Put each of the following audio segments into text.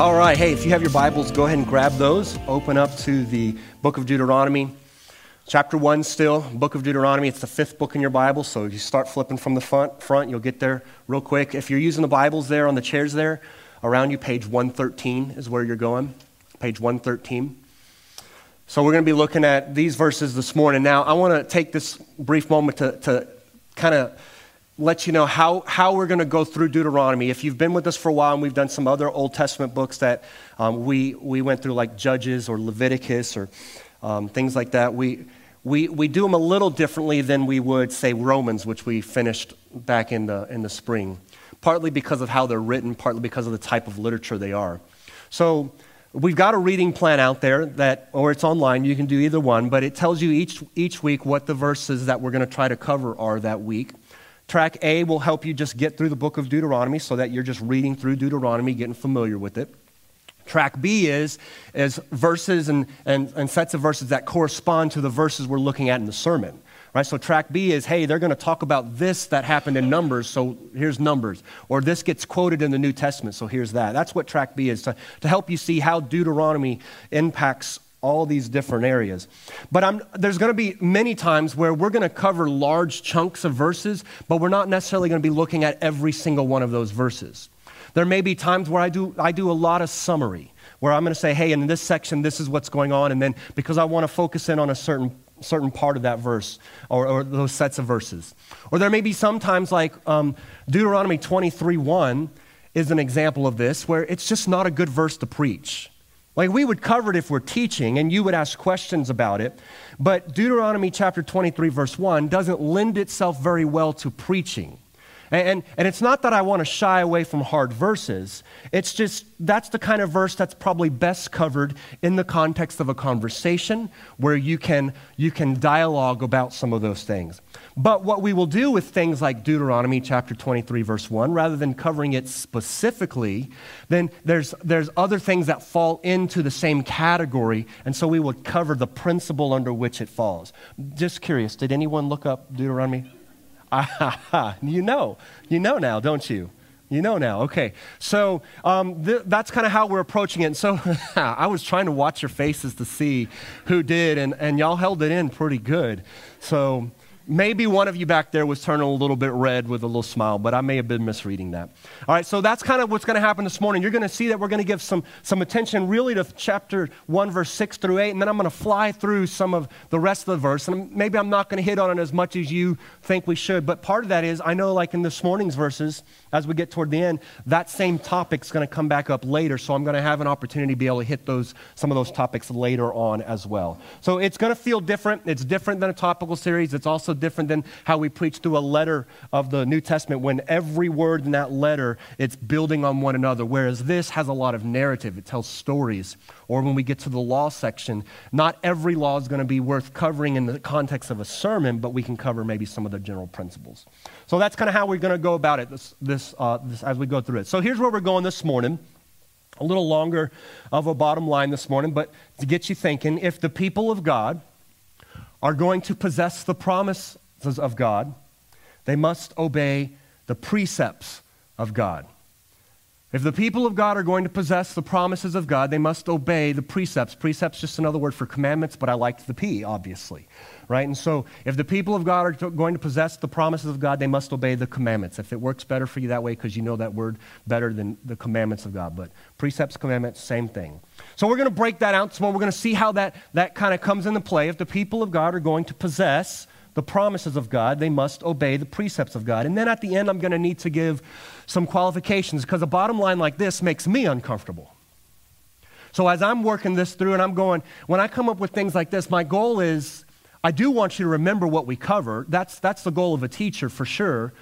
All right, hey, if you have your Bibles, go ahead and grab those. Open up to the book of Deuteronomy, chapter 1 still, book of Deuteronomy. It's the fifth book in your Bible, so if you start flipping from the front, front, you'll get there real quick. If you're using the Bibles there on the chairs there, around you, page 113 is where you're going. Page 113. So we're going to be looking at these verses this morning. Now, I want to take this brief moment to, to kind of let you know how, how we're going to go through Deuteronomy. If you've been with us for a while and we've done some other Old Testament books that um, we, we went through, like Judges or Leviticus or um, things like that, we, we, we do them a little differently than we would, say, Romans, which we finished back in the, in the spring. Partly because of how they're written, partly because of the type of literature they are. So we've got a reading plan out there that, or it's online, you can do either one, but it tells you each, each week what the verses that we're going to try to cover are that week. Track A will help you just get through the book of Deuteronomy so that you're just reading through Deuteronomy, getting familiar with it. Track B is, is verses and, and, and sets of verses that correspond to the verses we're looking at in the sermon. Right? So track B is, hey, they're going to talk about this that happened in Numbers, so here's Numbers. Or this gets quoted in the New Testament, so here's that. That's what track B is, to, to help you see how Deuteronomy impacts all these different areas. But I'm, there's going to be many times where we're going to cover large chunks of verses, but we're not necessarily going to be looking at every single one of those verses. There may be times where I do, I do a lot of summary, where I'm going to say, hey, in this section, this is what's going on, and then because I want to focus in on a certain certain part of that verse or, or, those sets of verses. Or there may be sometimes like um, Deuteronomy 23 1 is an example of this, where it's just not a good verse to preach. Like we would cover it if we're teaching and you would ask questions about it. But Deuteronomy chapter 23, verse 1 doesn't lend itself very well to preaching. And, and, and, it's not that I want to shy away from hard verses. It's just that's the kind of verse that's probably best covered in the context of a conversation where you can, you can dialogue about some of those things. But what we will do with things like Deuteronomy chapter 23, verse 1, rather than covering it specifically, then there's, there's other things that fall into the same category. And so we will cover the principle under which it falls. Just curious, did anyone look up Deuteronomy? You know. You know now, don't you? You know now. Okay. So um, th- that's kind of how we're approaching it. And so I was trying to watch your faces to see who did, and, and y'all held it in pretty good. So Maybe one of you back there was turning a little bit red with a little smile, but I may have been misreading that. All right, so that's kind of what's going to happen this morning. You're going to see that we're going to give some, some attention really to chapter 1, verse 6 through 8, and then I'm going to fly through some of the rest of the verse. And maybe I'm not going to hit on it as much as you think we should, but part of that is I know, like in this morning's verses, as we get toward the end, that same topic's going to come back up later, so I'm going to have an opportunity to be able to hit those, some of those topics later on as well. So it's going to feel different. It's different than a topical series. It's also different than how we preach through a letter of the New Testament. When every word in that letter it's building on one another. Whereas this has a lot of narrative. It tells stories. Or when we get to the law section not every law is going to be worth covering in the context of a sermon but we can cover maybe some of the general principles. So that's kind of how we're going to go about it this, this, uh, this as we go through it. So here's where we're going this morning. A little longer of a bottom line this morning, but to get you thinking, if the people of God are going to possess the promises of God, they must obey the precepts of God. If the people of God are going to possess the promises of God, they must obey the precepts. Precepts just another word for commandments, but I liked the P, obviously. Right? And so, if the people of God are going to possess the promises of God, they must obey the commandments. If it works better for you that way, because you know that word better than the commandments of God. But precepts, commandments, same thing. So, we're going to break that out some We're going to see how that, that kind of comes into play. If the people of God are going to possess the promises of God, they must obey the precepts of God. And then at the end, I'm going to need to give some qualifications because a bottom line like this makes me uncomfortable. So as I'm working this through and I'm going, when I come up with things like this, my goal is I do want you to remember what we cover. That's, that's the goal of a teacher for sure.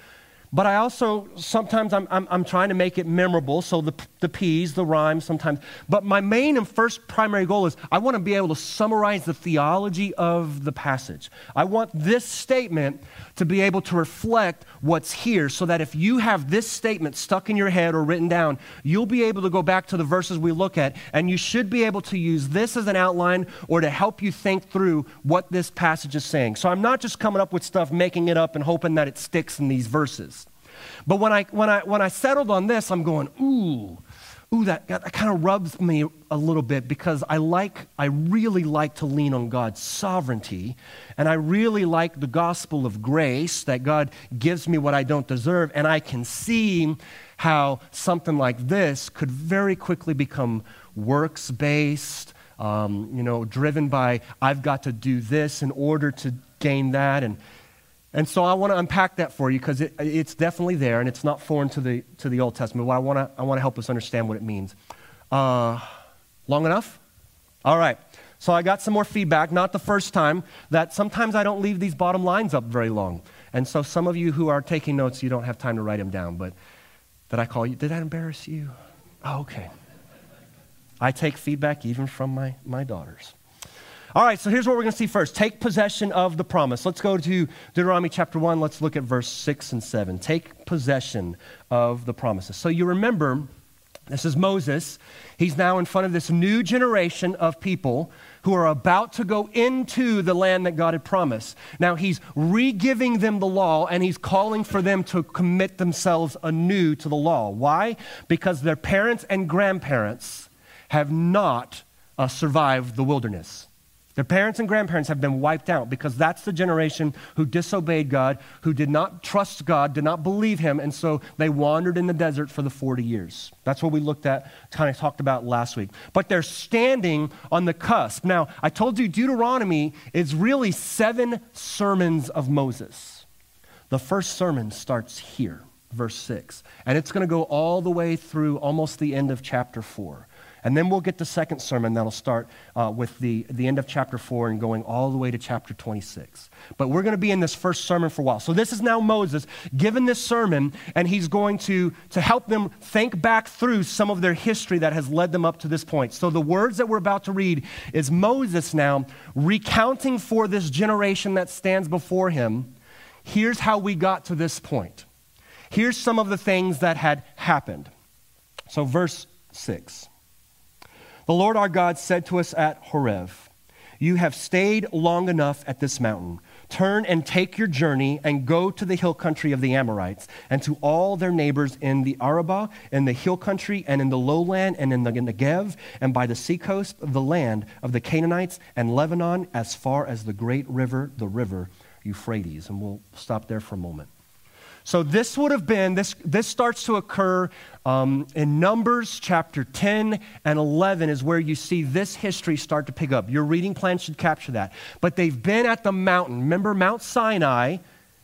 But I also, sometimes I'm, I'm, I'm, trying to make it memorable, so the, the P's, the rhymes sometimes. But my main and first primary goal is I want to be able to summarize the theology of the passage. I want this statement to be able to reflect what's here so that if you have this statement stuck in your head or written down, you'll be able to go back to the verses we look at, and you should be able to use this as an outline or to help you think through what this passage is saying. So I'm not just coming up with stuff, making it up, and hoping that it sticks in these verses. But when I, when I, when I settled on this, I'm going, ooh, ooh, that, that kind of rubs me a little bit because I like, I really like to lean on God's sovereignty. And I really like the gospel of grace that God gives me what I don't deserve. And I can see how something like this could very quickly become works based, um, you know, driven by I've got to do this in order to gain that. And, and so I want to unpack that for you because it, it's definitely there and it's not foreign to the, to the Old Testament. But I want to I wanna help us understand what it means. Uh, long enough? All right. So I got some more feedback, not the first time, that sometimes I don't leave these bottom lines up very long. And so some of you who are taking notes, you don't have time to write them down. But did I call you? Did that embarrass you? Oh, okay. I take feedback even from my, my daughters. All right, so here's what we're going to see first. Take possession of the promise. Let's go to Deuteronomy chapter 1. Let's look at verse 6 and 7. Take possession of the promises. So you remember, this is Moses. He's now in front of this new generation of people who are about to go into the land that God had promised. Now he's re giving them the law and he's calling for them to commit themselves anew to the law. Why? Because their parents and grandparents have not uh, survived the wilderness. Their parents and grandparents have been wiped out because that's the generation who disobeyed God, who did not trust God, did not believe Him, and so they wandered in the desert for the 40 years. That's what we looked at, kind of talked about last week. But they're standing on the cusp. Now, I told you Deuteronomy is really seven sermons of Moses. The first sermon starts here, verse 6, and it's going to go all the way through almost the end of chapter 4. And then we'll get the second sermon that'll start uh, with the, the end of chapter 4 and going all the way to chapter 26. But we're going to be in this first sermon for a while. So this is now Moses given this sermon, and he's going to, to help them think back through some of their history that has led them up to this point. So the words that we're about to read is Moses now recounting for this generation that stands before him. Here's how we got to this point. Here's some of the things that had happened. So, verse 6. The Lord our God said to us at Horeb, You have stayed long enough at this mountain. Turn and take your journey and go to the hill country of the Amorites and to all their neighbors in the Arabah, in the hill country, and in the lowland, and in the Negev, and by the seacoast of the land of the Canaanites and Lebanon, as far as the great river, the river Euphrates. And we'll stop there for a moment. So this would have been, this, this starts to occur um, in Numbers chapter 10 and 11 is where you see this history start to pick up. Your reading plan should capture that. But they've been at the mountain. Remember, Mount Sinai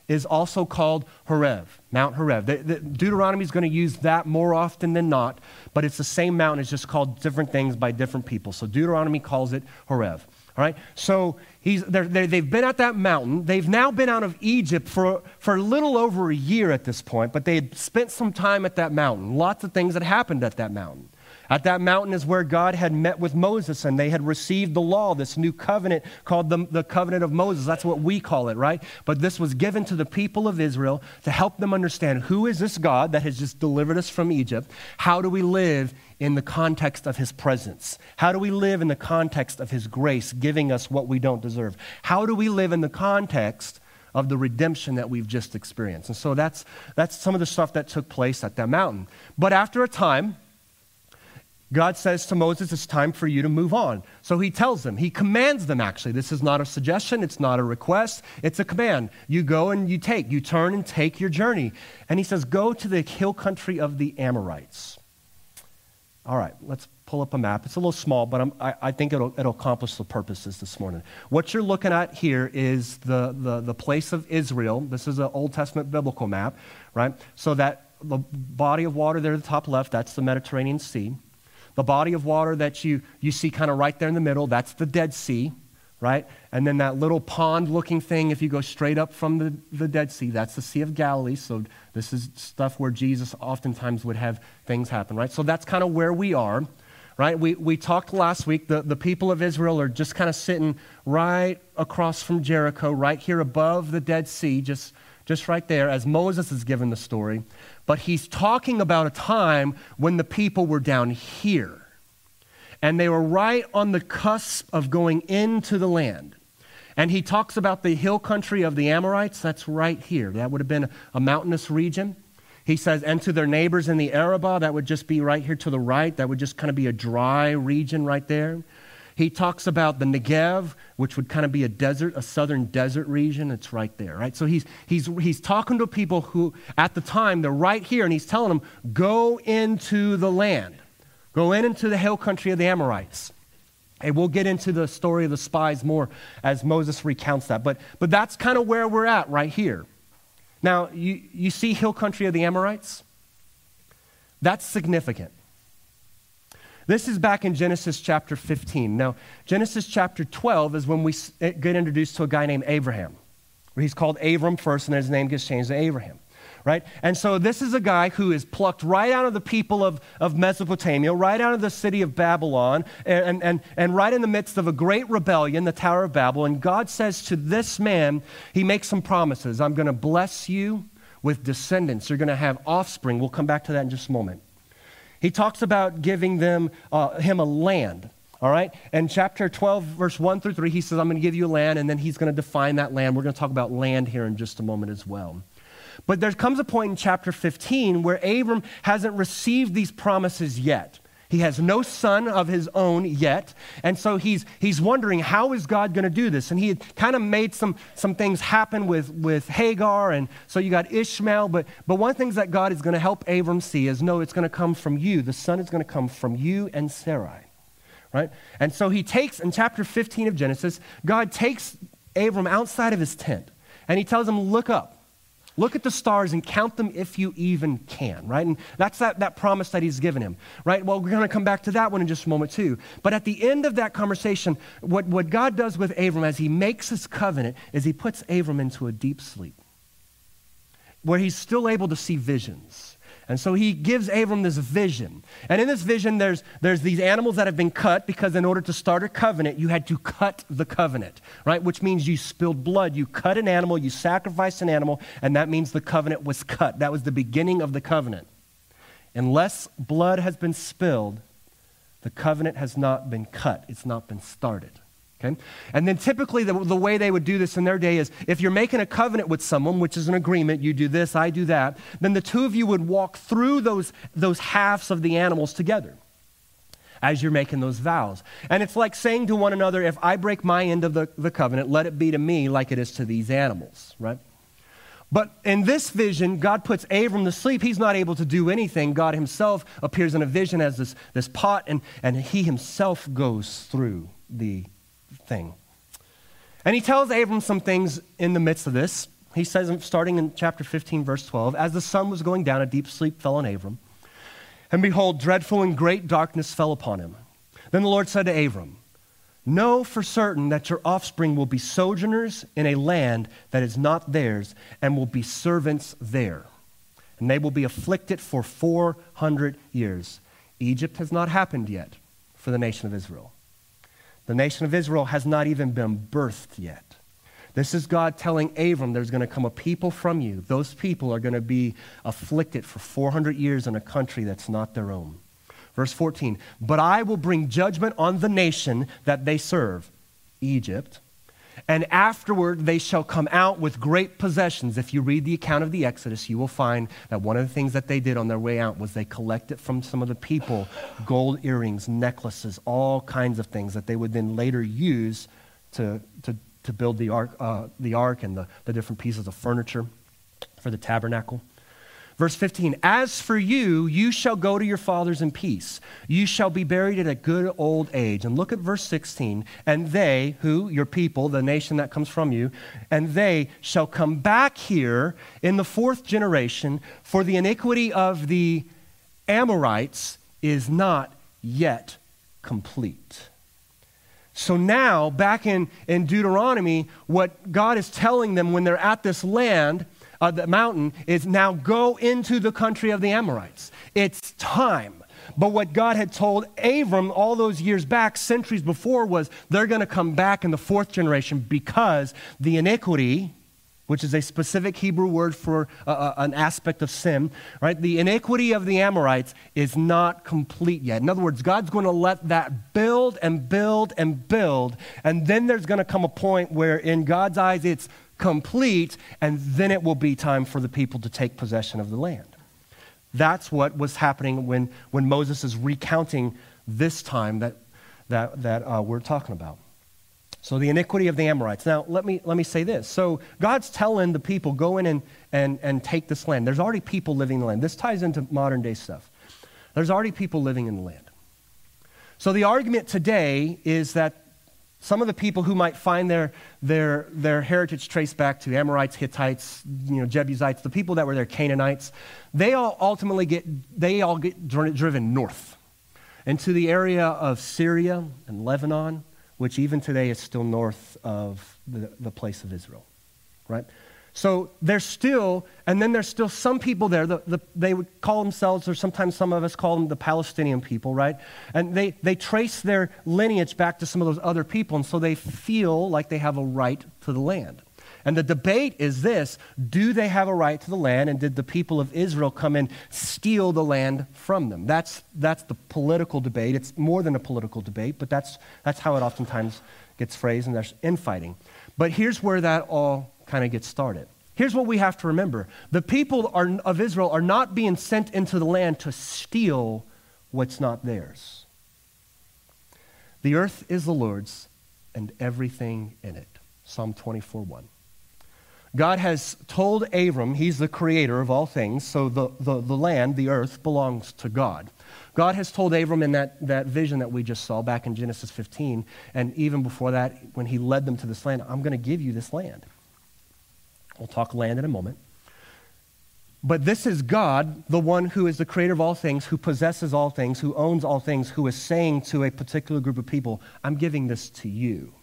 is also called Horeb, Mount Horeb. The, the, Deuteronomy is going to use that more often than not, but it's the same mountain. It's just called different things by different people. So Deuteronomy calls it Horeb. All right? So he's, they're, they have been at that mountain. They've now been out of Egypt for, for a little over a year at this point, but they had spent some time at that mountain. Lots of things had happened at that mountain. At that mountain is where God had met with Moses and they had received the law, this new covenant called the, the covenant of Moses. That's what we call it, right? But this was given to the people of Israel to help them understand who is this God that has just delivered us from Egypt? How do we live in the context of his presence? How do we live in the context of his grace, giving us what we don't deserve? How do we live in the context of the redemption that we've just experienced? And so that's, that's some of the stuff that took place at that mountain. But after a time, God says to Moses, It's time for you to move on. So he tells them, he commands them actually. This is not a suggestion, it's not a request, it's a command. You go and you take, you turn and take your journey. And he says, Go to the hill country of the Amorites. All right, let's pull up a map. It's a little small, but I, I think it'll, it'll accomplish the purposes this morning. What you're looking at here is the, the, the place of Israel. This is an Old Testament biblical map, right? So that the body of water there at the top left, that's the Mediterranean Sea. The body of water that you, you see kind of right there in the middle, that's the Dead Sea, right? And then that little pond looking thing, if you go straight up from the, the Dead Sea, that's the Sea of Galilee. So this is stuff where Jesus oftentimes would have things happen, right? So that's kind of where we are, right? We, we talked last week, the, the people of Israel are just kind of sitting right across from Jericho, right here above the Dead Sea, just, just right there, as Moses is given the story. But he's talking about a time when the people were down here. And they were right on the cusp of going into the land. And he talks about the hill country of the Amorites. That's right here. That would have been a mountainous region. He says, and to their neighbors in the Arabah, that would just be right here to the right. That would just kind of be a dry region right there. He talks about the Negev, which would kind of be a desert, a southern desert region. It's right there, right? So he's, he's, he's talking to people who, at the time, they're right here, and he's telling them, go into the land. Go in into the hill country of the Amorites. And we'll get into the story of the spies more as Moses recounts that. But, but that's kind of where we're at right here. Now, you, you see hill country of the Amorites? That's significant. This is back in Genesis chapter 15. Now, Genesis chapter 12 is when we get introduced to a guy named Abraham. He's called Abram first, and then his name gets changed to Abraham. Right? And so this is a guy who is plucked right out of the people of, of Mesopotamia, right out of the city of Babylon, and, and, and right in the midst of a great rebellion, the Tower of Babel. And God says to this man, He makes some promises. I'm going to bless you with descendants. You're going to have offspring. We'll come back to that in just a moment. He talks about giving them, uh, him a land. All right? And chapter 12, verse 1 through 3, he says, I'm going to give you land, and then he's going to define that land. We're going to talk about land here in just a moment as well. But there comes a point in chapter 15 where Abram hasn't received these promises yet. He has no son of his own yet. And so he's, he's wondering, how is God going to do this? And he had kind of made some, some things happen with, with Hagar. And so you got Ishmael. But, but one of the things that God is going to help Abram see is no, it's going to come from you. The son is going to come from you and Sarai. Right? And so he takes, in chapter 15 of Genesis, God takes Abram outside of his tent. And he tells him, look up. Look at the stars and count them if you even can, right? And that's that, that promise that he's given him, right? Well, we're going to come back to that one in just a moment, too. But at the end of that conversation, what, what God does with Abram as he makes his covenant is he puts Abram into a deep sleep where he's still able to see visions and so he gives Abram this vision. And in this vision, there's, there's these animals that have been cut because in order to start a covenant, you had to cut the covenant, right? Which means you spilled blood. You cut an animal, you sacrificed an animal, and that means the covenant was cut. That was the beginning of the covenant. Unless blood has been spilled, the covenant has not been cut, it's not been started. Okay? And then typically, the, the way they would do this in their day is if you're making a covenant with someone, which is an agreement, you do this, I do that, then the two of you would walk through those, those halves of the animals together as you're making those vows. And it's like saying to one another, if I break my end of the, the covenant, let it be to me like it is to these animals, right? But in this vision, God puts Abram to sleep. He's not able to do anything. God himself appears in a vision as this, this pot, and, and he himself goes through the thing. And he tells Abram some things in the midst of this. He says, starting in chapter 15, verse 12, as the sun was going down, a deep sleep fell on Abram. And behold, dreadful and great darkness fell upon him. Then the Lord said to Abram, Know for certain that your offspring will be sojourners in a land that is not theirs, and will be servants there. And they will be afflicted for 400 years. Egypt has not happened yet for the nation of Israel. The nation of Israel has not even been birthed yet. This is God telling Abram there's going to come a people from you. Those people are going to be afflicted for 400 years in a country that's not their own. Verse 14, but I will bring judgment on the nation that they serve, Egypt, and afterward they shall come out with great possessions. If you read the account of the Exodus, you will find that one of the things that they did on their way out was they collected from some of the people gold earrings, necklaces, all kinds of things that they would then later use to, to, to build the ark, uh, the ark and the, the different pieces of furniture for the tabernacle. Verse 15, as for you, you shall go to your fathers in peace. You shall be buried at a good old age. And look at verse 16. And they, who, your people, the nation that comes from you, and they shall come back here in the fourth generation, for the iniquity of the Amorites is not yet complete. So now, back in, in Deuteronomy, what God is telling them when they're at this land uh, the mountain is now go into the country of the Amorites. It's time. But what God had told Abram all those years back, centuries before, was they're going to come back in the fourth generation because the iniquity, which is a specific Hebrew word for uh, uh an aspect of sin, right? The iniquity of the Amorites is not complete yet. In other words, God's going to let that build and build and build, and then there's going to come a point where, in God's eyes, it's complete, and then it will be time for the people to take possession of the land. That's what was happening when, when Moses is recounting this time that, that, that uh, we're talking about. So the iniquity of the Amorites. Now, let me, let me say this. So God's telling the people, go in and, and, and take this land. There's already people living in the land. This ties into modern day stuff. There's already people living in the land. So the argument today is that some of the people who might find their, their, their heritage traced back to Amorites, Hittites, you know, Jebusites, the people that were there, Canaanites, they all ultimately get, they all get driven north into the area of Syria and Lebanon, which even today is still north of the, the place of Israel, right? So there's still, and then there's still some people there. The, the, they would call themselves, or sometimes some of us call them the Palestinian people, right? And they, they trace their lineage back to some of those other people, and so they feel like they have a right to the land. And the debate is this do they have a right to the land, and did the people of Israel come and steal the land from them? That's, that's the political debate. It's more than a political debate, but that's, that's how it oftentimes gets phrased, and there's infighting. But here's where that all kind of get started. Here's what we have to remember the people are, of Israel are not being sent into the land to steal what's not theirs. The earth is the Lord's and everything in it. Psalm 24 1. God has told Abram, he's the creator of all things, so the, the, the land, the earth, belongs to God. God has told Abram in that, that vision that we just saw back in Genesis 15, and even before that, when he led them to this land, I'm going to give you this land. We'll talk land in a moment. But this is God, the one who is the creator of all things, who possesses all things, who owns all things, who is saying to a particular group of people, I'm giving this to you.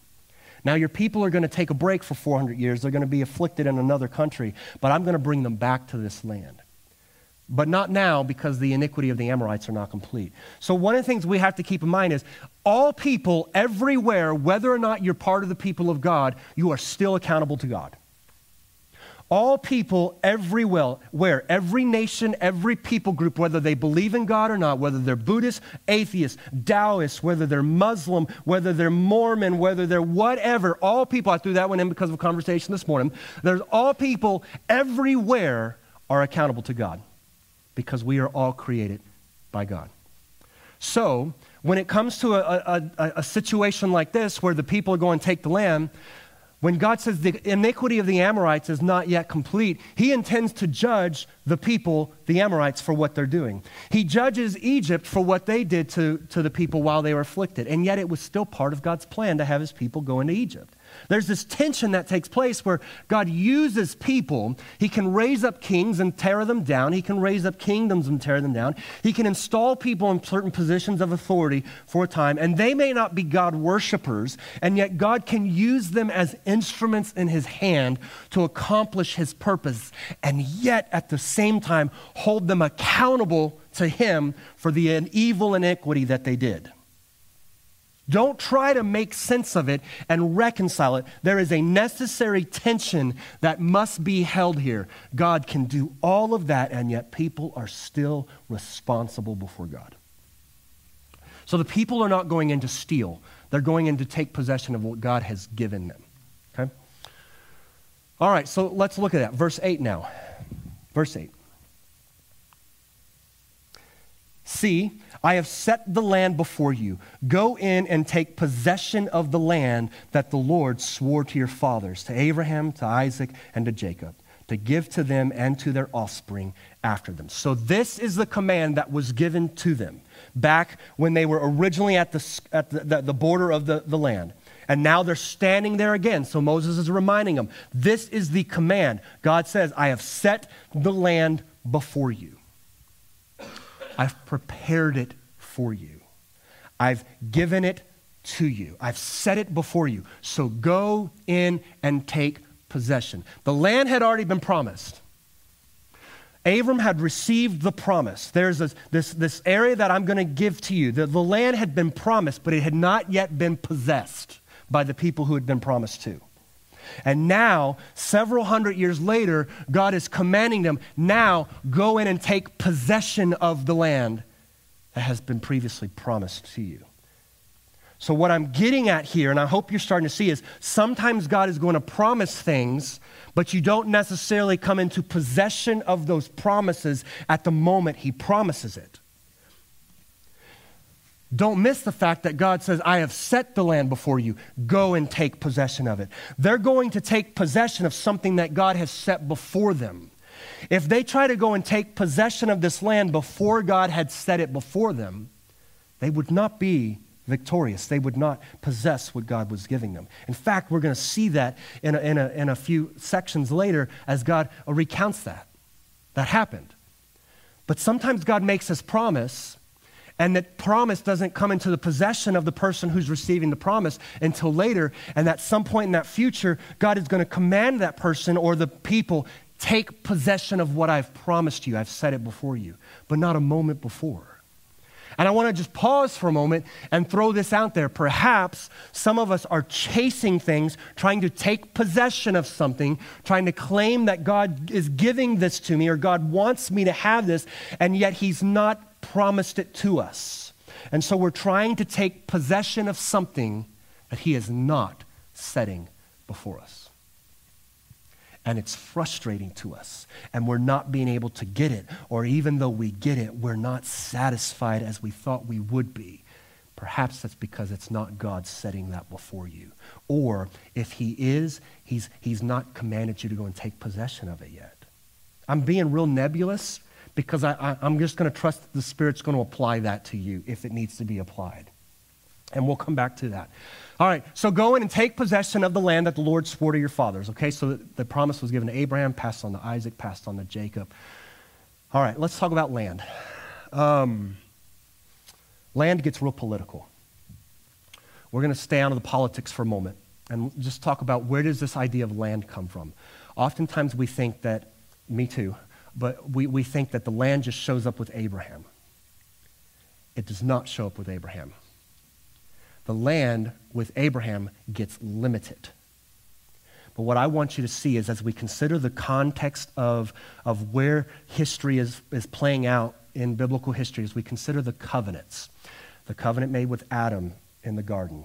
Now, your people are going to take a break for 400 years. They're going to be afflicted in another country, but I'm going to bring them back to this land. But not now because the iniquity of the Amorites are not complete. So, one of the things we have to keep in mind is all people everywhere, whether or not you're part of the people of God, you are still accountable to God. All people everywhere, where every nation, every people group, whether they believe in God or not, whether they're Buddhist, atheist, Taoist, whether they're Muslim, whether they're Mormon, whether they're whatever, all people, I threw that one in because of a conversation this morning. There's all people everywhere are accountable to God because we are all created by God. So, when it comes to a, a, a, situation like this where the people are going to take the land, when God says the iniquity of the Amorites is not yet complete, he intends to judge the people, the Amorites, for what they're doing. He judges Egypt for what they did to, to the people while they were afflicted. And yet it was still part of God's plan to have his people go into Egypt. There's this tension that takes place where God uses people. He can raise up kings and tear them down. He can raise up kingdoms and tear them down. He can install people in certain positions of authority for a time, and they may not be God worshippers, and yet God can use them as instruments in His hand to accomplish His purpose, and yet at the same time hold them accountable to Him for the evil iniquity that they did. Don't try to make sense of it and reconcile it. There is a necessary tension that must be held here. God can do all of that, and yet people are still responsible before God. So the people are not going in to steal, they're going in to take possession of what God has given them. Okay? All right, so let's look at that. Verse 8 now. Verse 8. See, I have set the land before you. Go in and take possession of the land that the Lord swore to your fathers, to Abraham, to Isaac, and to Jacob, to give to them and to their offspring after them. So, this is the command that was given to them back when they were originally at the, at the, the, the border of the, the land. And now they're standing there again. So Moses is reminding them this is the command. God says, I have set the land before you. I've prepared it for you. I've given it to you. I've set it before you. So go in and take possession. The land had already been promised. Abram had received the promise. There's this, this, this area that I'm going to give to you. The, the land had been promised, but it had not yet been possessed by the people who had been promised to. And now, several hundred years later, God is commanding them now go in and take possession of the land that has been previously promised to you. So, what I'm getting at here, and I hope you're starting to see, is sometimes God is going to promise things, but you don't necessarily come into possession of those promises at the moment He promises it. Don't miss the fact that God says, I have set the land before you. Go and take possession of it. They're going to take possession of something that God has set before them. If they try to go and take possession of this land before God had set it before them, they would not be victorious. They would not possess what God was giving them. In fact, we're going to see that in a, in, a, in a few sections later as God recounts that. That happened. But sometimes God makes his promise and that promise doesn't come into the possession of the person who's receiving the promise until later. And at some point in that future, God is going to command that person or the people take possession of what I've promised you. I've said it before you, but not a moment before. And I want to just pause for a moment and throw this out there. Perhaps some of us are chasing things, trying to take possession of something, trying to claim that God is giving this to me or God wants me to have this, and yet He's not promised it to us. And so we're trying to take possession of something that He is not setting before us. And it's frustrating to us. And we're not being able to get it. Or even though we get it, we're not satisfied as we thought we would be. Perhaps that's because it's not God setting that before you. Or if He is, He's, he's not commanded you to go and take possession of it yet. I'm being real nebulous because I, I'm just going to trust that the Spirit's going to apply that to you if it needs to be applied. And we'll come back to that. All right, so go in and take possession of the land that the Lord swore to your fathers. Okay, so the promise was given to Abraham, passed on to Isaac, passed on to Jacob. All right, let's talk about land. Um, land gets real political. We're going to stay out of the politics for a moment and just talk about where does this idea of land come from. Oftentimes we think that, me too, but we, we think that the land just shows up with Abraham. It does not show up with Abraham. The land with Abraham gets limited. But what I want you to see is as we consider the context of, of where history is, is playing out in biblical history, as we consider the covenants, the covenant made with Adam in the garden,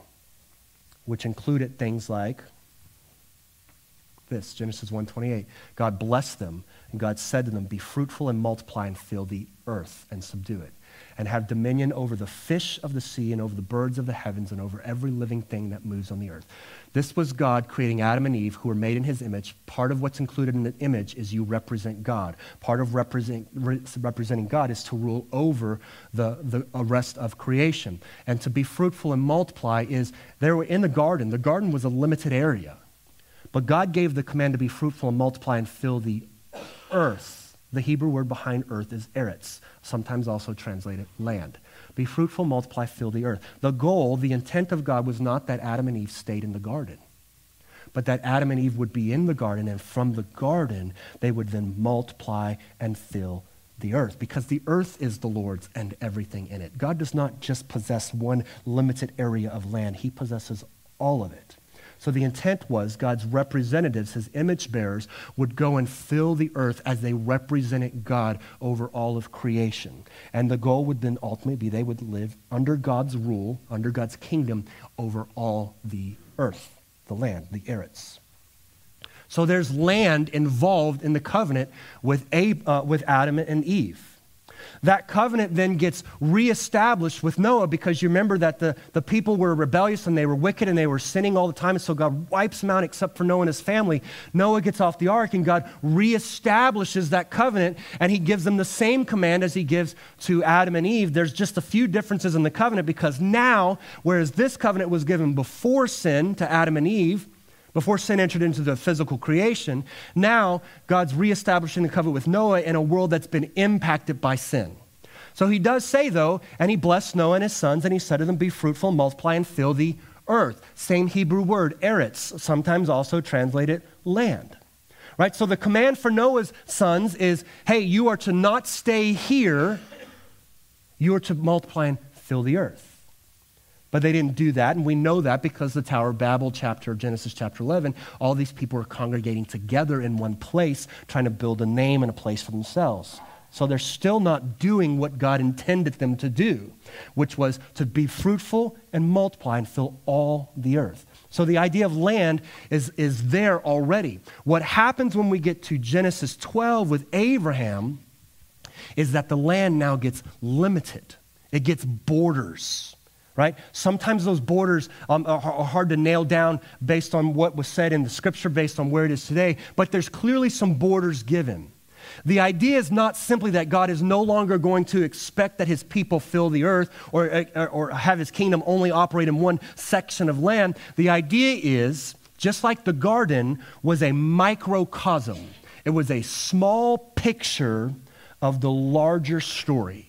which included things like this Genesis 1:28 God blessed them and God said to them be fruitful and multiply and fill the earth and subdue it and have dominion over the fish of the sea and over the birds of the heavens and over every living thing that moves on the earth. This was God creating Adam and Eve, who were made in his image. Part of what's included in the image is you represent God. Part of represent, representing God is to rule over the, the rest of creation. And to be fruitful and multiply is, they were in the garden. The garden was a limited area. But God gave the command to be fruitful and multiply and fill the earth. The Hebrew word behind earth is eretz, sometimes also translated land. Be fruitful, multiply, fill the earth. The goal, the intent of God was not that Adam and Eve stayed in the garden, but that Adam and Eve would be in the garden, and from the garden, they would then multiply and fill the earth because the earth is the Lord's and everything in it. God does not just possess one limited area of land, He possesses all of it. So the intent was God's representatives, his image bearers, would go and fill the earth as they represented God over all of creation. And the goal would then ultimately be they would live under God's rule, under God's kingdom over all the earth, the land, the eretz. So there's land involved in the covenant with, Ab- uh, with Adam and Eve. That covenant then gets reestablished with Noah because you remember that the, the people were rebellious and they were wicked and they were sinning all the time. And so God wipes them out except for Noah and his family. Noah gets off the ark and God reestablishes that covenant and he gives them the same command as he gives to Adam and Eve. There's just a few differences in the covenant because now, whereas this covenant was given before sin to Adam and Eve, before sin entered into the physical creation, now God's reestablishing the covenant with Noah in a world that's been impacted by sin. So he does say, though, and he blessed Noah and his sons, and he said to them, Be fruitful, multiply, and fill the earth. Same Hebrew word, eretz, sometimes also translated land. Right? So the command for Noah's sons is hey, you are to not stay here, you are to multiply and fill the earth. But they didn't do that, and we know that because the Tower of Babel chapter, Genesis chapter 11, all these people were congregating together in one place, trying to build a name and a place for themselves. So they're still not doing what God intended them to do, which was to be fruitful and multiply and fill all the earth. So the idea of land is, is there already. What happens when we get to Genesis 12 with Abraham is that the land now gets limited, it gets borders. Right? Sometimes those borders um, are, hard to nail down based on what was said in the scripture, based on where it is today, but there's clearly some borders given. The idea is not simply that God is no longer going to expect that his people fill the earth or, or, uh, or have his kingdom only operate in one section of land. The idea is, just like the garden was a microcosm, it was a small picture of the larger story.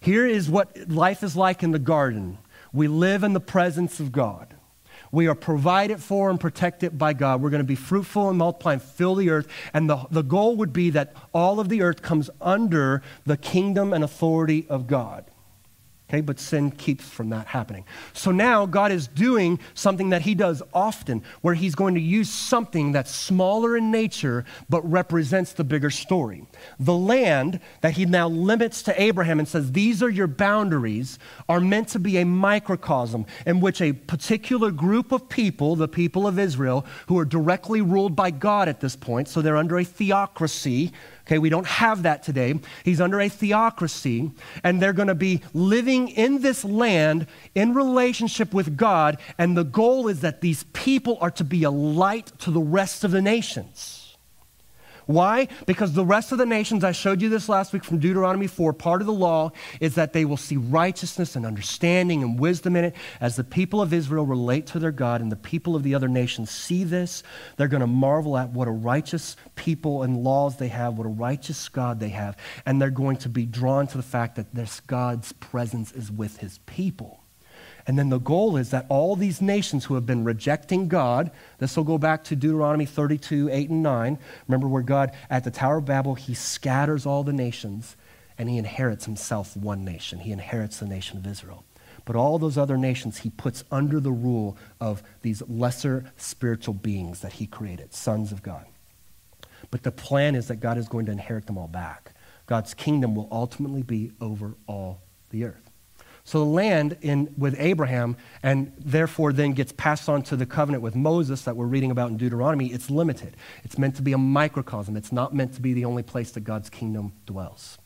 Here is what life is like in the garden. We live in the presence of God. We are provided for and protected by God. We're going to be fruitful and multiply and fill the earth. And the, the goal would be that all of the earth comes under the kingdom and authority of God. Okay, but sin keeps from that happening. So now God is doing something that He does often, where He's going to use something that's smaller in nature but represents the bigger story. The land that He now limits to Abraham and says, These are your boundaries, are meant to be a microcosm in which a particular group of people, the people of Israel, who are directly ruled by God at this point, so they're under a theocracy Okay, we don't have that today. He's under a theocracy, and they're going to be living in this land in relationship with God, and the goal is that these people are to be a light to the rest of the nations. Why? Because the rest of the nations, I showed you this last week from Deuteronomy 4, part of the law is that they will see righteousness and understanding and wisdom in it. As the people of Israel relate to their God and the people of the other nations see this, they're going to marvel at what a righteous people and laws they have, what a righteous God they have, and they're going to be drawn to the fact that this God's presence is with his people. And then the goal is that all these nations who have been rejecting God, this will go back to Deuteronomy 32, 8 and 9. Remember where God, at the Tower of Babel, he scatters all the nations and he inherits himself one nation. He inherits the nation of Israel. But all those other nations he puts under the rule of these lesser spiritual beings that he created, sons of God. But the plan is that God is going to inherit them all back. God's kingdom will ultimately be over all the earth. So the land in, with Abraham, and therefore then gets passed on to the covenant with Moses that we're reading about in Deuteronomy, it's limited. It's meant to be a microcosm. It's not meant to be the only place that God's kingdom dwells.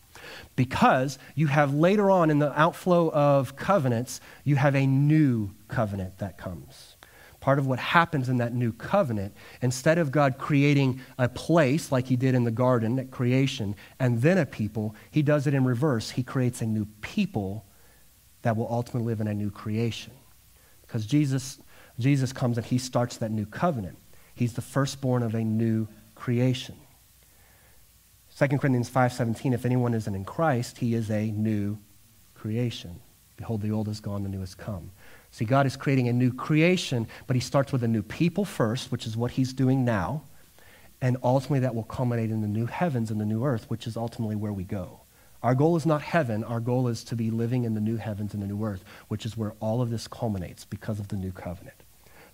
Because you have later on in the outflow of covenants, you have a new covenant that comes. Part of what happens in that new covenant, instead of God creating a place like he did in the garden at creation and then a people, he does it in reverse. He creates a new people that will ultimately live in a new creation. Because Jesus, Jesus comes and he starts that new covenant. He's the firstborn of a new creation. 2 Corinthians 5:17 if anyone isn't in Christ he is a new creation. Behold the old is gone the new has come. See God is creating a new creation but he starts with a new people first which is what he's doing now and ultimately that will culminate in the new heavens and the new earth which is ultimately where we go. Our goal is not heaven. Our goal is to be living in the new heavens and the new earth, which is where all of this culminates because of the new covenant.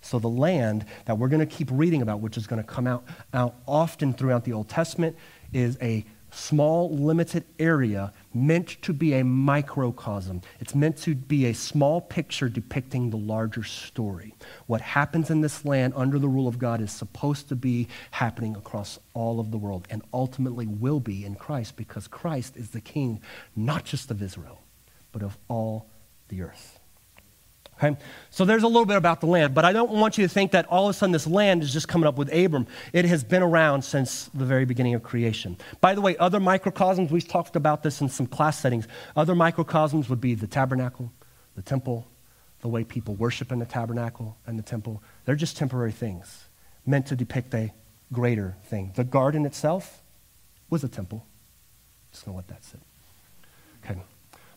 So, the land that we're going to keep reading about, which is going to come out, out often throughout the Old Testament, is a small, limited area meant to be a microcosm. It's meant to be a small picture depicting the larger story. What happens in this land under the rule of God is supposed to be happening across all of the world and ultimately will be in Christ because Christ is the king not just of Israel, but of all the earth. Okay? So there's a little bit about the land, but I don't want you to think that all of a sudden this land is just coming up with Abram. It has been around since the very beginning of creation. By the way, other microcosms, we've talked about this in some class settings. Other microcosms would be the tabernacle, the temple, the way people worship in the tabernacle and the temple. They're just temporary things meant to depict a greater thing. The garden itself was a temple. Just know what that it. Okay.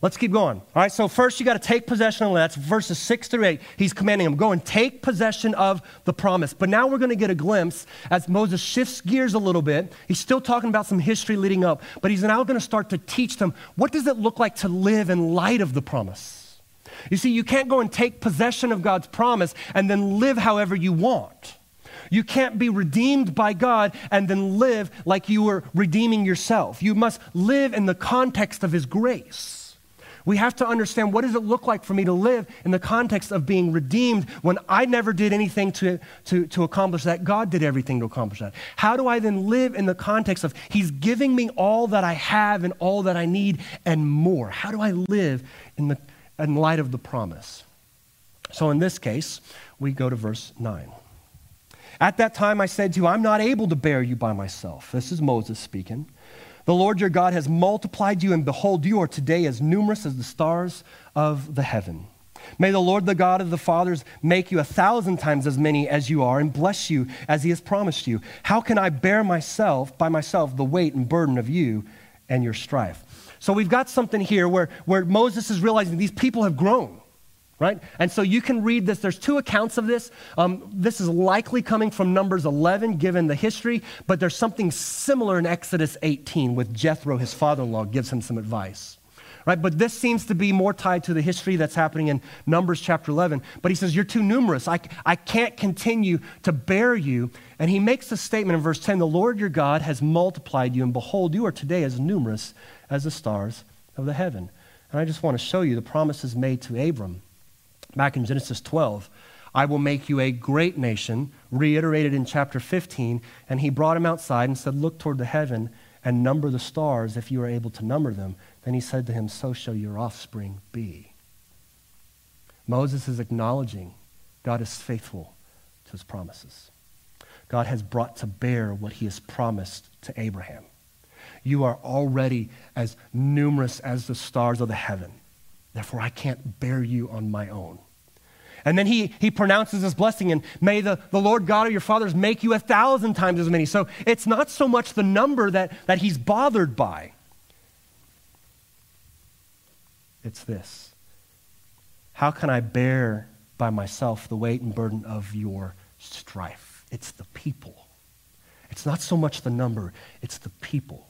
Let's keep going. All right, so first you got to take possession of That's verses 6 through 8. He's commanding them, go and take possession of the promise. But now we're going to get a glimpse as Moses shifts gears a little bit. He's still talking about some history leading up, but he's now going to start to teach them what does it look like to live in light of the promise? You see, you can't go and take possession of God's promise and then live however you want. You can't be redeemed by God and then live like you were redeeming yourself. You must live in the context of His grace. We have to understand what does it look like for me to live in the context of being redeemed when I never did anything to, to, to accomplish that. God did everything to accomplish that. How do I then live in the context of He's giving me all that I have and all that I need and more? How do I live in, the, in light of the promise? So in this case, we go to verse 9. At that time I said to you, I'm not able to bear you by myself. This is Moses speaking. The Lord your God has multiplied you, and behold, you are today as numerous as the stars of the heaven. May the Lord, the God of the fathers, make you a thousand times as many as you are, and bless you as he has promised you. How can I bear myself, by myself, the weight and burden of you and your strife? So we've got something here where, where Moses is realizing these people have grown right? And so you can read this. There's two accounts of this. Um, this is likely coming from Numbers 11, given the history, but there's something similar in Exodus 18 with Jethro, his father in law, gives him some advice. Right, but this seems to be more tied to the history that's happening in Numbers chapter 11. But he says, You're too numerous. I, I can't continue to bear you. And he makes a statement in verse 10 The Lord your God has multiplied you, and behold, you are today as numerous as the stars of the heaven. And I just want to show you the promises made to Abram back in Genesis 12. I will make you a great nation, reiterated in chapter 15. And he brought him outside and said, Look toward the heaven and number the stars if you are able to number them. Then he said to him, So shall your offspring be. Moses is acknowledging God is faithful to his promises. God has brought to bear what he has promised to Abraham. You are already as numerous as the stars of the heaven. Therefore, I can't bear you on my own. And then he, he pronounces this blessing, and may the, the Lord God of your fathers make you a thousand times as many. So it's not so much the number that, that he's bothered by, it's this How can I bear by myself the weight and burden of your strife? It's the people. It's not so much the number, it's the people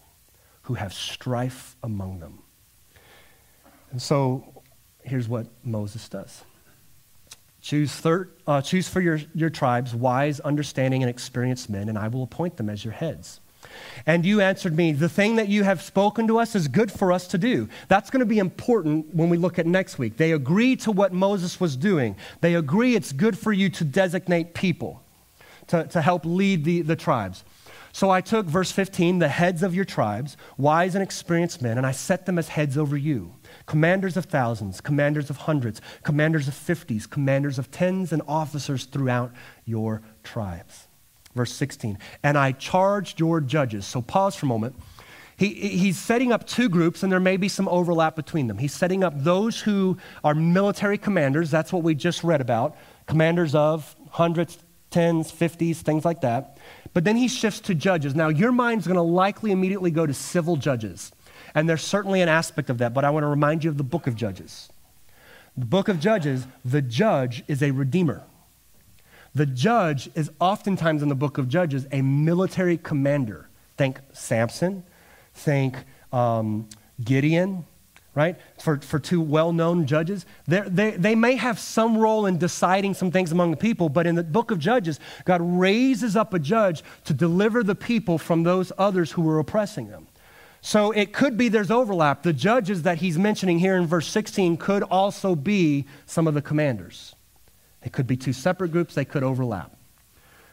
who have strife among them. And so here's what Moses does choose, uh, choose for your, your tribes wise, understanding, and experienced men, and I will appoint them as your heads. And you answered me, The thing that you have spoken to us is good for us to do. That's going to be important when we look at next week. They agree to what Moses was doing, they agree it's good for you to designate people to, to help lead the, the tribes. So I took, verse 15, the heads of your tribes, wise and experienced men, and I set them as heads over you commanders of thousands, commanders of hundreds, commanders of fifties, commanders of tens, and officers throughout your tribes. Verse 16, and I charged your judges. So pause for a moment. He, he's setting up two groups, and there may be some overlap between them. He's setting up those who are military commanders. That's what we just read about commanders of hundreds, tens, fifties, things like that. But then he shifts to judges. Now, your mind's going to likely immediately go to civil judges. And there's certainly an aspect of that, but I want to remind you of the book of Judges. The book of Judges, the judge is a redeemer. The judge is oftentimes in the book of Judges a military commander. Think Samson, think um, Gideon, right? For, for two well known judges. They, they may have some role in deciding some things among the people, but in the book of Judges, God raises up a judge to deliver the people from those others who were oppressing them. So it could be there's overlap. The judges that he's mentioning here in verse 16 could also be some of the commanders. They could be two separate groups, they could overlap.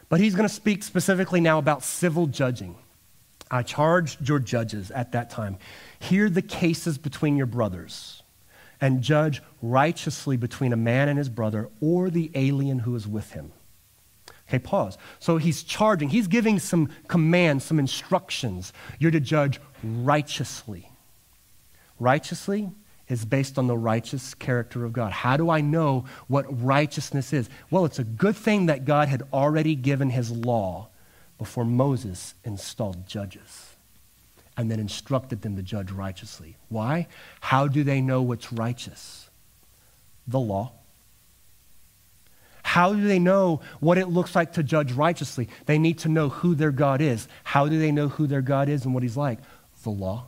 But he's going to speak specifically now about civil judging. I charged your judges at that time hear the cases between your brothers and judge righteously between a man and his brother or the alien who is with him. Okay, pause. So he's charging, he's giving some commands, some instructions. You're to judge righteously. Righteously is based on the righteous character of God. How do I know what righteousness is? Well, it's a good thing that God had already given his law before Moses installed judges and then instructed them to judge righteously. Why? How do they know what's righteous? The law. How do they know what it looks like to judge righteously? They need to know who their God is. How do they know who their God is and what he's like? The law.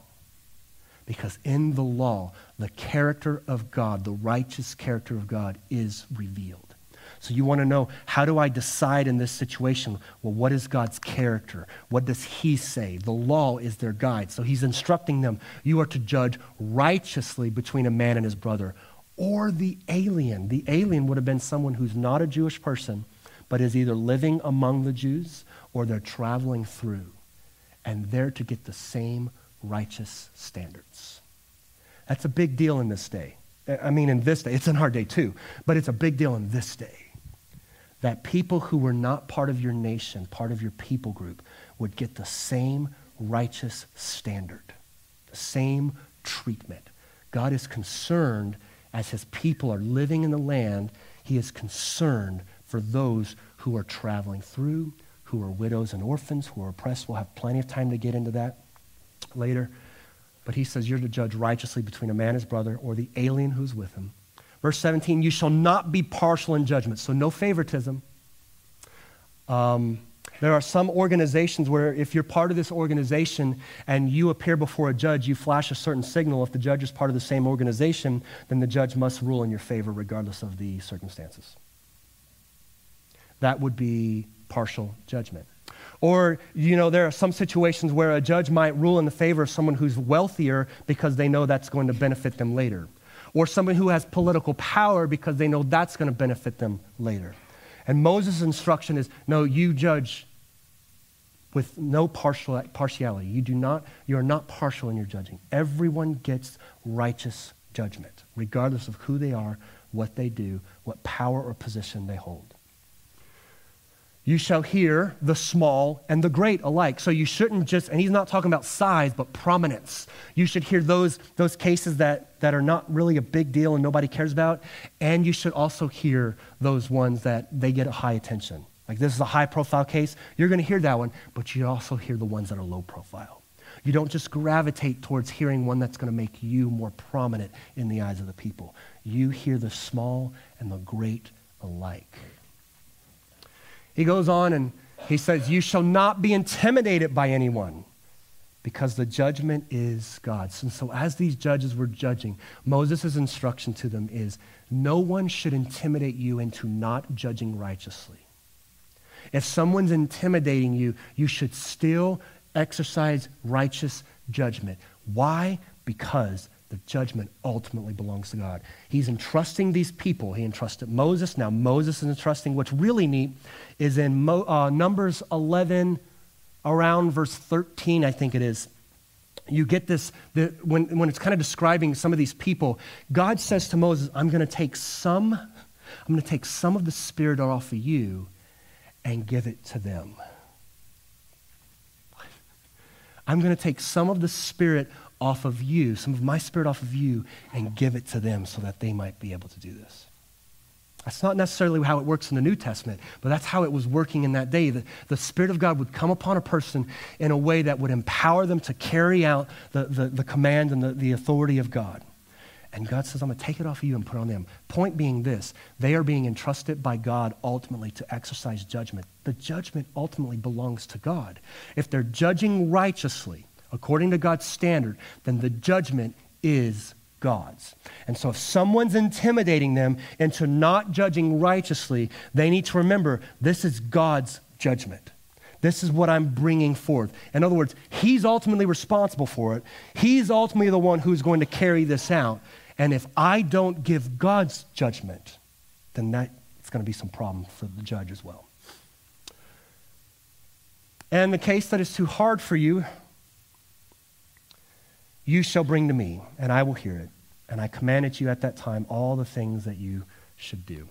Because in the law, the character of God, the righteous character of God, is revealed. So you want to know how do I decide in this situation? Well, what is God's character? What does He say? The law is their guide. So He's instructing them you are to judge righteously between a man and his brother or the alien. The alien would have been someone who's not a Jewish person, but is either living among the Jews or they're traveling through. And they're to get the same righteous standards. That's a big deal in this day. I mean, in this day, it's in our day too, but it's a big deal in this day. That people who were not part of your nation, part of your people group, would get the same righteous standard, the same treatment. God is concerned as his people are living in the land, he is concerned for those who are traveling through, who are widows and orphans, who are oppressed. We'll have plenty of time to get into that later. But he says, You're to judge righteously between a man and his brother or the alien who's with him. Verse 17, you shall not be partial in judgment. So, no favoritism. Um, there are some organizations where, if you're part of this organization and you appear before a judge, you flash a certain signal. If the judge is part of the same organization, then the judge must rule in your favor regardless of the circumstances. That would be partial judgment. Or, you know, there are some situations where a judge might rule in the favor of someone who's wealthier because they know that's going to benefit them later. Or someone who has political power because they know that's going to benefit them later. And Moses' instruction is no, you judge with no partial, partiality. You, do not, you are not partial in your judging. Everyone gets righteous judgment, regardless of who they are, what they do, what power or position they hold. You shall hear the small and the great alike. So you shouldn't just, and he's not talking about size, but prominence. You should hear those, those cases that, that are not really a big deal and nobody cares about. And you should also hear those ones that they get a high attention. Like this is a high profile case. You're going to hear that one, but you also hear the ones that are low profile. You don't just gravitate towards hearing one that's going to make you more prominent in the eyes of the people. You hear the small and the great alike. He goes on and he says, You shall not be intimidated by anyone because the judgment is God's. And so, as these judges were judging, Moses' instruction to them is no one should intimidate you into not judging righteously. If someone's intimidating you, you should still exercise righteous judgment. Why? Because the judgment ultimately belongs to God. He's entrusting these people. He entrusted Moses. Now Moses is entrusting. What's really neat is in Mo, uh, Numbers 11, around verse 13, I think it is. You get this, the, when, when it's kind of describing some of these people, God says to Moses, I'm going to take some, I'm going to take some of the spirit off of you and give it to them. I'm going to take some of the spirit off of you, some of my spirit off of you, and give it to them so that they might be able to do this. That's not necessarily how it works in the New Testament, but that's how it was working in that day. The, the Spirit of God would come upon a person in a way that would empower them to carry out the, the, the command and the, the authority of God. And God says, I'm going to take it off of you and put on them. Point being this they are being entrusted by God ultimately to exercise judgment. The judgment ultimately belongs to God. If they're judging righteously, according to God's standard, then the judgment is God's. And so if someone's intimidating them into not judging righteously, they need to remember this is God's judgment. This is what I'm bringing forth. In other words, He's ultimately responsible for it. He's ultimately the one who's going to carry this out. And if I don't give God's judgment, then that's going to be some problem for the judge as well. And the case that is too hard for you, you shall bring to me, and I will hear it. And I commanded you at that time all the things that you should do.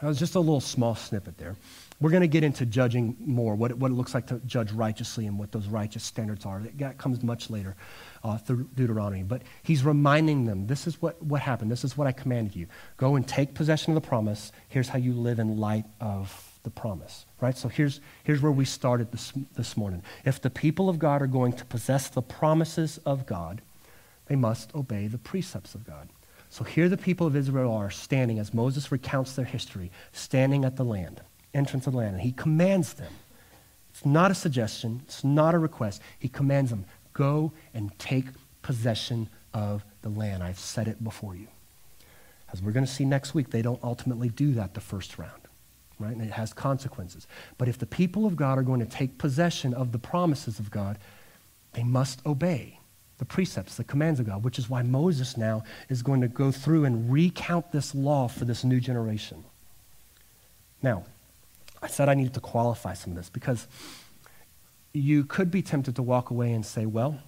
That was just a little small snippet there. We're going to get into judging more, what it, what it looks like to judge righteously and what those righteous standards are. That comes much later uh, through Deuteronomy. But he's reminding them this is what, what happened. This is what I commanded you. Go and take possession of the promise. Here's how you live in light of the promise. Right? So here's, here's where we started this, this morning. If the people of God are going to possess the promises of God, they must obey the precepts of God. So here the people of Israel are standing, as Moses recounts their history, standing at the land entrance of the land. And he commands them. It's not a suggestion, it's not a request. He commands them go and take possession of the land. I've set it before you. As we're going to see next week, they don't ultimately do that the first round. right? And it has consequences. But if the people of God are going to take possession of the promises of God, they must obey the precepts, the commands of God, which is why Moses now is going to go through and recount this law for this new generation. Now, I said I needed to qualify some of this because you could be tempted to walk away and say, well,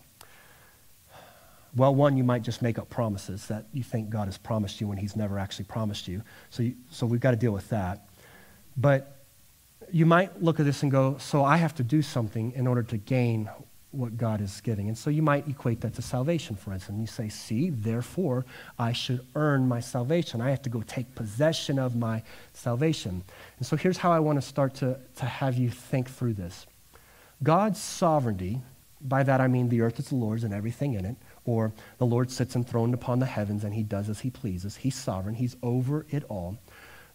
well, one, you might just make up promises that you think God has promised you when He's never actually promised you. So, you, so we've got to deal with that. But you might look at this and go, so I have to do something in order to gain what God is giving. And so you might equate that to salvation, for instance. You say, see, therefore, I should earn my salvation. I have to go take possession of my salvation. And so here's how I want to start to, to have you think through this God's sovereignty, by that I mean the earth is the Lord's and everything in it, or the Lord sits enthroned upon the heavens and he does as he pleases. He's sovereign, he's over it all.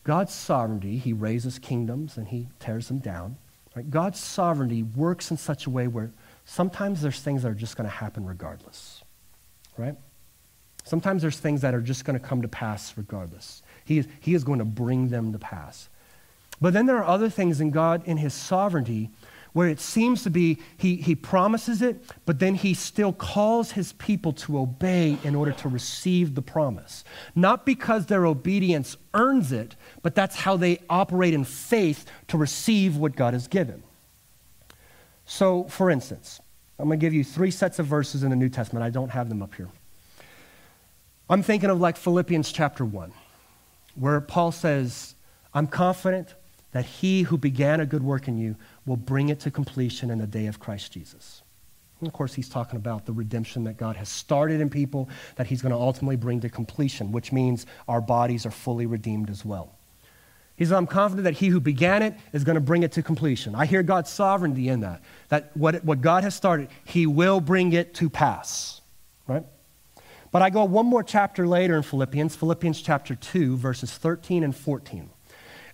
God's sovereignty, he raises kingdoms and he tears them down. Right? God's sovereignty works in such a way where sometimes there's things that are just going to happen regardless, right? Sometimes there's things that are just going to come to pass regardless. He is, he is going to bring them to pass. But then there are other things in God, in His sovereignty, where it seems to be he, he promises it, but then he still calls his people to obey in order to receive the promise. Not because their obedience earns it, but that's how they operate in faith to receive what God has given. So, for instance, I'm going to give you three sets of verses in the New Testament. I don't have them up here. I'm thinking of like Philippians chapter 1, where Paul says, I'm confident that he who began a good work in you will bring it to completion in the day of Christ Jesus. And of course, he's talking about the redemption that God has started in people that he's going to ultimately bring to completion, which means our bodies are fully redeemed as well. He says, I'm confident that he who began it is going to bring it to completion. I hear God's sovereignty in that, that what, what God has started, he will bring it to pass, right? But I go one more chapter later in Philippians, Philippians chapter 2, verses 13 and 14.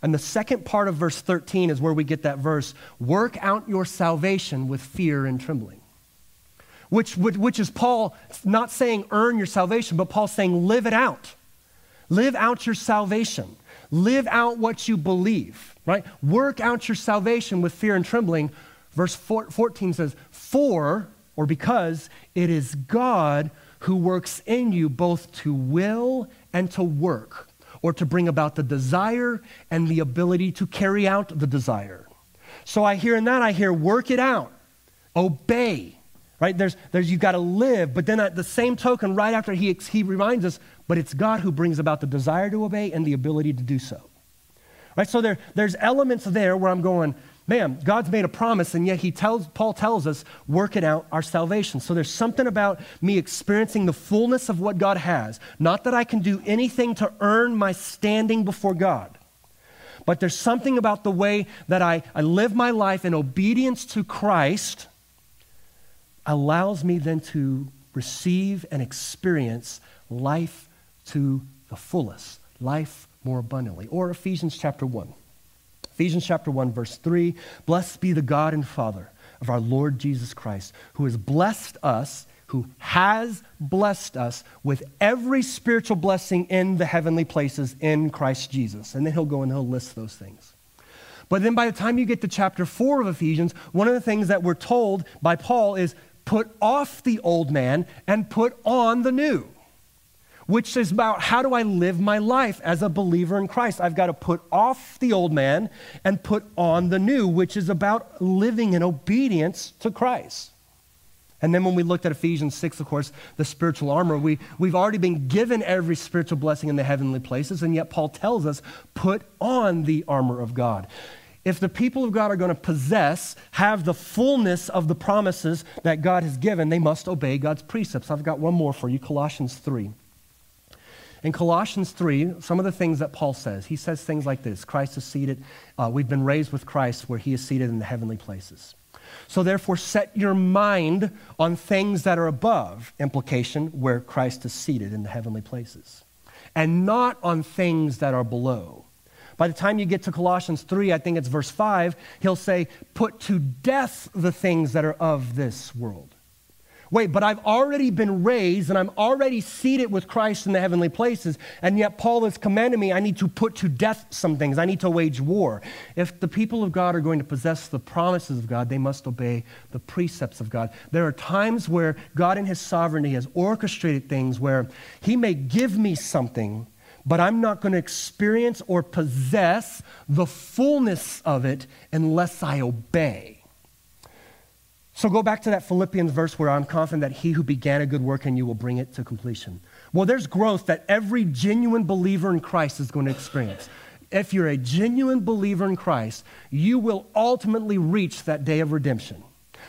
And the second part of verse 13 is where we get that verse work out your salvation with fear and trembling. Which, which, is Paul not saying earn your salvation, but Paul saying live it out. Live out your salvation. Live out what you believe, right? Work out your salvation with fear and trembling. Verse 14 says, For, or because, it is God who works in you both to will and to work, or to bring about the desire and the ability to carry out the desire. So I hear in that, I hear work it out, obey, right? There's, there's you've got to live, but then at the same token, right after he, he reminds us, but it's God who brings about the desire to obey and the ability to do so. Right? So there, there's elements there where I'm going, man, God's made a promise, and yet he tells, Paul tells us, work it out our salvation. So there's something about me experiencing the fullness of what God has. Not that I can do anything to earn my standing before God, but there's something about the way that I, I live my life in obedience to Christ allows me then to receive and experience life to the fullest, life more abundantly. Or Ephesians chapter 1. Ephesians chapter 1, verse 3 Blessed be the God and Father of our Lord Jesus Christ, who has blessed us, who has blessed us with every spiritual blessing in the heavenly places in Christ Jesus. And then he'll go and he'll list those things. But then by the time you get to chapter 4 of Ephesians, one of the things that we're told by Paul is put off the old man and put on the new which is about how do I live my life as a believer in Christ. I've got to put off the old man and put on the new, which is about living in obedience to Christ. And then when we looked at Ephesians 6, of course, the spiritual armor, we, we've already been given every spiritual blessing in the heavenly places, and yet Paul tells us, put on the armor of God. If the people of God are going to possess, have the fullness of the promises that God has given, they must obey God's precepts. I've got one more for you Colossians 3. In Colossians 3, some of the things that Paul says, he says things like this Christ is seated, uh, we've been raised with Christ where he is seated in the heavenly places. So therefore, set your mind on things that are above, implication, where Christ is seated in the heavenly places, and not on things that are below. By the time you get to Colossians 3, I think it's verse 5, he'll say, Put to death the things that are of this world Wait, but I've already been raised and I'm already seated with Christ in the heavenly places. And yet, Paul has commanded me I need to put to death some things. I need to wage war. If the people of God are going to possess the promises of God, they must obey the precepts of God. There are times where God, in His sovereignty, has orchestrated things where He may give me something, but I'm not going to experience or possess the fullness of it unless I obey. So go back to that Philippians verse where I'm confident that he who began a good work in you will bring it to completion. Well, there's growth that every genuine believer in Christ is going to experience. If you're a genuine believer in Christ, you will ultimately reach that day of redemption.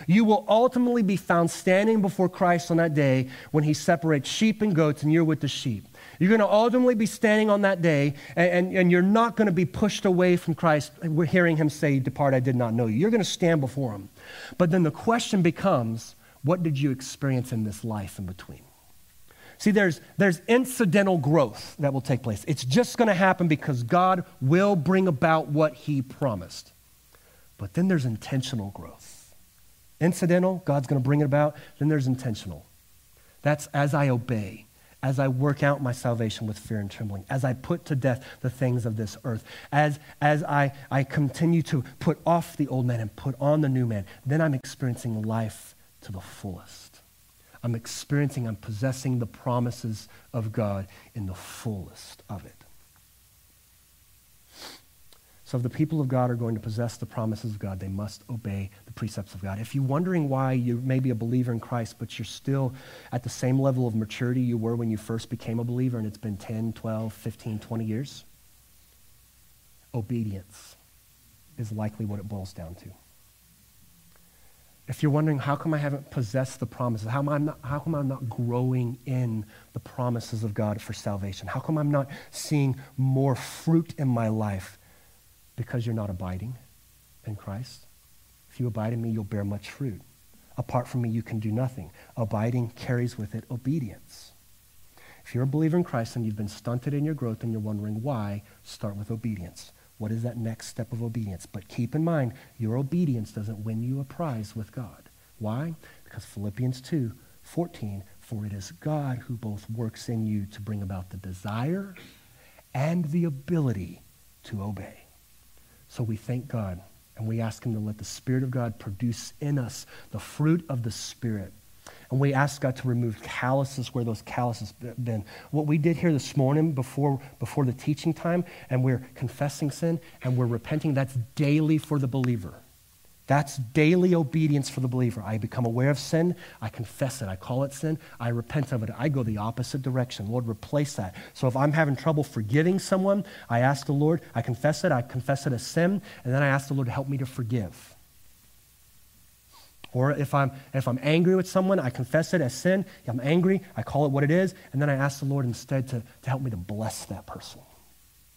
You will ultimately be found standing before Christ on that day when he separates sheep and goats and you're with the sheep. You're going to ultimately be standing on that day, and, and, and, you're not going to be pushed away from Christ. Hearing him say, Depart, I did not know you. You're going to stand before him. But then the question becomes, What did you experience in this life in between? See, there's, there's incidental growth that will take place. It's just going to happen because God will bring about what he promised. But then there's intentional growth. Incidental, God's going to bring it about. Then there's intentional. That's as I obey as I work out my salvation with fear and trembling, as I put to death the things of this earth, as, as I, I continue to put off the old man and put on the new man, then I'm experiencing life to the fullest. I'm experiencing, I'm possessing the promises of God in the fullest of it. So if the people of God are going to possess the promises of God, they must obey the precepts of God. If you're wondering why you may be a believer in Christ, but you're still at the same level of maturity you were when you first became a believer, and it's been 10, 12, 15, 20 years, obedience is likely what it boils down to. If you're wondering, how come I haven't possessed the promises? How, am I not, how come I'm not growing in the promises of God for salvation? How come I'm not seeing more fruit in my life? Because you're not abiding in Christ. If you abide in me, you'll bear much fruit. Apart from me, you can do nothing. Abiding carries with it obedience. If you're a believer in Christ and you've been stunted in your growth and you're wondering why, start with obedience. What is that next step of obedience? But keep in mind, your obedience doesn't win you a prize with God. Why? Because Philippians 2 14, for it is God who both works in you to bring about the desire and the ability to obey. So we thank God and we ask Him to let the Spirit of God produce in us the fruit of the Spirit. And we ask God to remove calluses where those calluses been. What we did here this morning before, before the teaching time, and we're confessing sin and we're repenting, that's daily for the believer. That's daily obedience for the believer. I become aware of sin. I confess it. I call it sin. I repent of it. I go the opposite direction. Lord, replace that. So if I'm having trouble forgiving someone, I ask the Lord, I confess it. I confess it as sin. And then I ask the Lord to help me to forgive. Or if I'm, if I'm angry with someone, I confess it as sin. I'm angry. I call it what it is. And then I ask the Lord instead to, to help me to bless that person.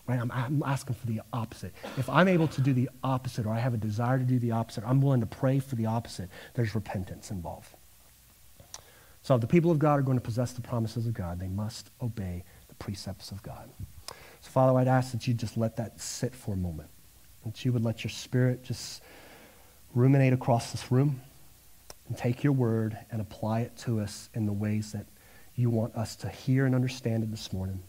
Right? I'm, I'm asking for the opposite. If I'm able to do the opposite or I have a desire to do the opposite, I'm willing to pray for the opposite. There's repentance involved. So the people of God are going to possess the promises of God, they must obey the precepts of God. So, Father, I'd ask that you just let that sit for a moment. That you would let your spirit just ruminate across this room and take your word and apply it to us in the ways that you want us to hear and understand it this morning.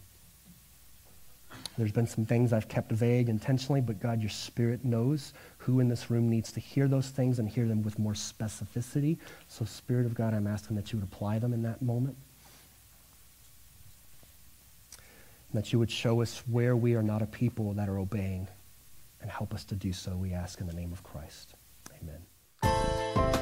There's been some things I've kept vague intentionally, but God, your Spirit knows who in this room needs to hear those things and hear them with more specificity. So, Spirit of God, I'm asking that you would apply them in that moment. And that you would show us where we are not a people that are obeying and help us to do so, we ask in the name of Christ. Amen.